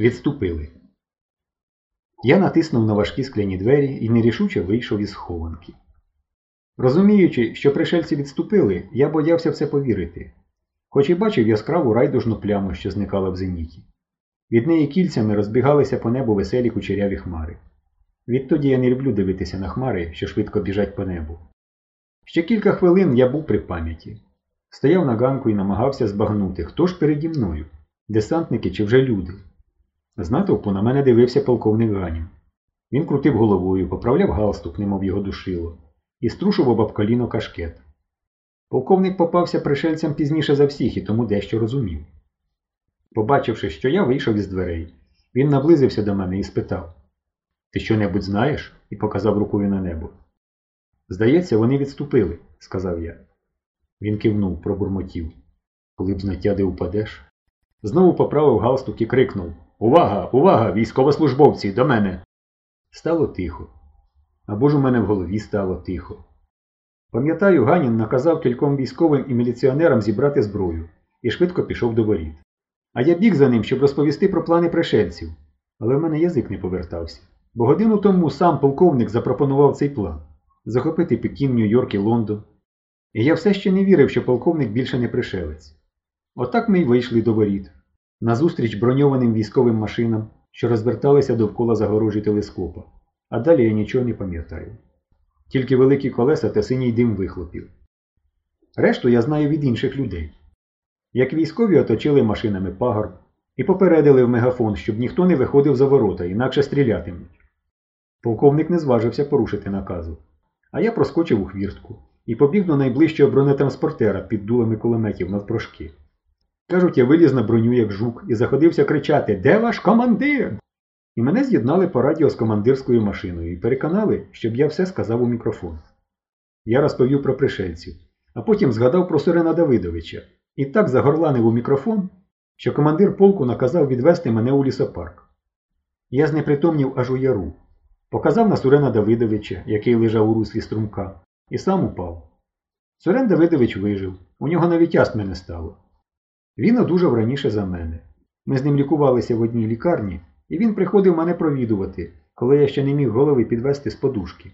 Відступили. Я натиснув на важкі скляні двері і нерішуче вийшов із схованки. Розуміючи, що пришельці відступили, я боявся в це повірити, хоч і бачив яскраву райдужну пляму, що зникала в зеніті. Від неї кільцями розбігалися по небу веселі кучеряві хмари. Відтоді я не люблю дивитися на хмари, що швидко біжать по небу. Ще кілька хвилин я був при пам'яті. Стояв на ганку і намагався збагнути, хто ж переді мною десантники чи вже люди. З натовпу на мене дивився полковник Ганін. Він крутив головою, поправляв галстук, немов його душило, і струшував об коліно кашкет. Полковник попався пришельцям пізніше за всіх і тому дещо розумів. Побачивши, що я вийшов із дверей, він наблизився до мене і спитав Ти що-небудь знаєш? і показав рукою на небо. Здається, вони відступили, сказав я. Він кивнув, пробурмотів. Коли б знаття де упадеш. Знову поправив галстук і крикнув Увага! Увага! Військовослужбовці, до мене! Стало тихо. Або ж у мене в голові стало тихо. Пам'ятаю, Ганін наказав кільком військовим і міліціонерам зібрати зброю і швидко пішов до воріт. А я біг за ним, щоб розповісти про плани пришельців. Але в мене язик не повертався. Бо годину тому сам полковник запропонував цей план захопити Пекін, Нью-Йорк і Лондон. І я все ще не вірив, що полковник більше не пришелець. Отак ми й вийшли до воріт, назустріч броньованим військовим машинам, що розверталися довкола загорожі телескопа, а далі я нічого не пам'ятаю. Тільки великі колеса та синій дим вихлопів. Решту я знаю від інших людей. Як військові оточили машинами пагорб і попередили в мегафон, щоб ніхто не виходив за ворота, інакше стрілятимуть. Полковник не зважився порушити наказу, а я проскочив у хвіртку і побіг до найближчого бронетранспортера під дулами кулеметів навпрошки. Кажуть, я виліз на броню, як жук, і заходився кричати Де ваш командир? І мене з'єднали по радіо з командирською машиною і переконали, щоб я все сказав у мікрофон. Я розповів про пришельців, а потім згадав про Сирена Давидовича і так загорланив у мікрофон, що командир полку наказав відвести мене у лісопарк. Я знепритомнів аж у яру, показав на Сурена Давидовича, який лежав у руслі струмка, і сам упав. Сурен Давидович вижив, у нього навіть астми не стало. Він одужав раніше за мене. Ми з ним лікувалися в одній лікарні, і він приходив мене провідувати, коли я ще не міг голови підвести з подушки.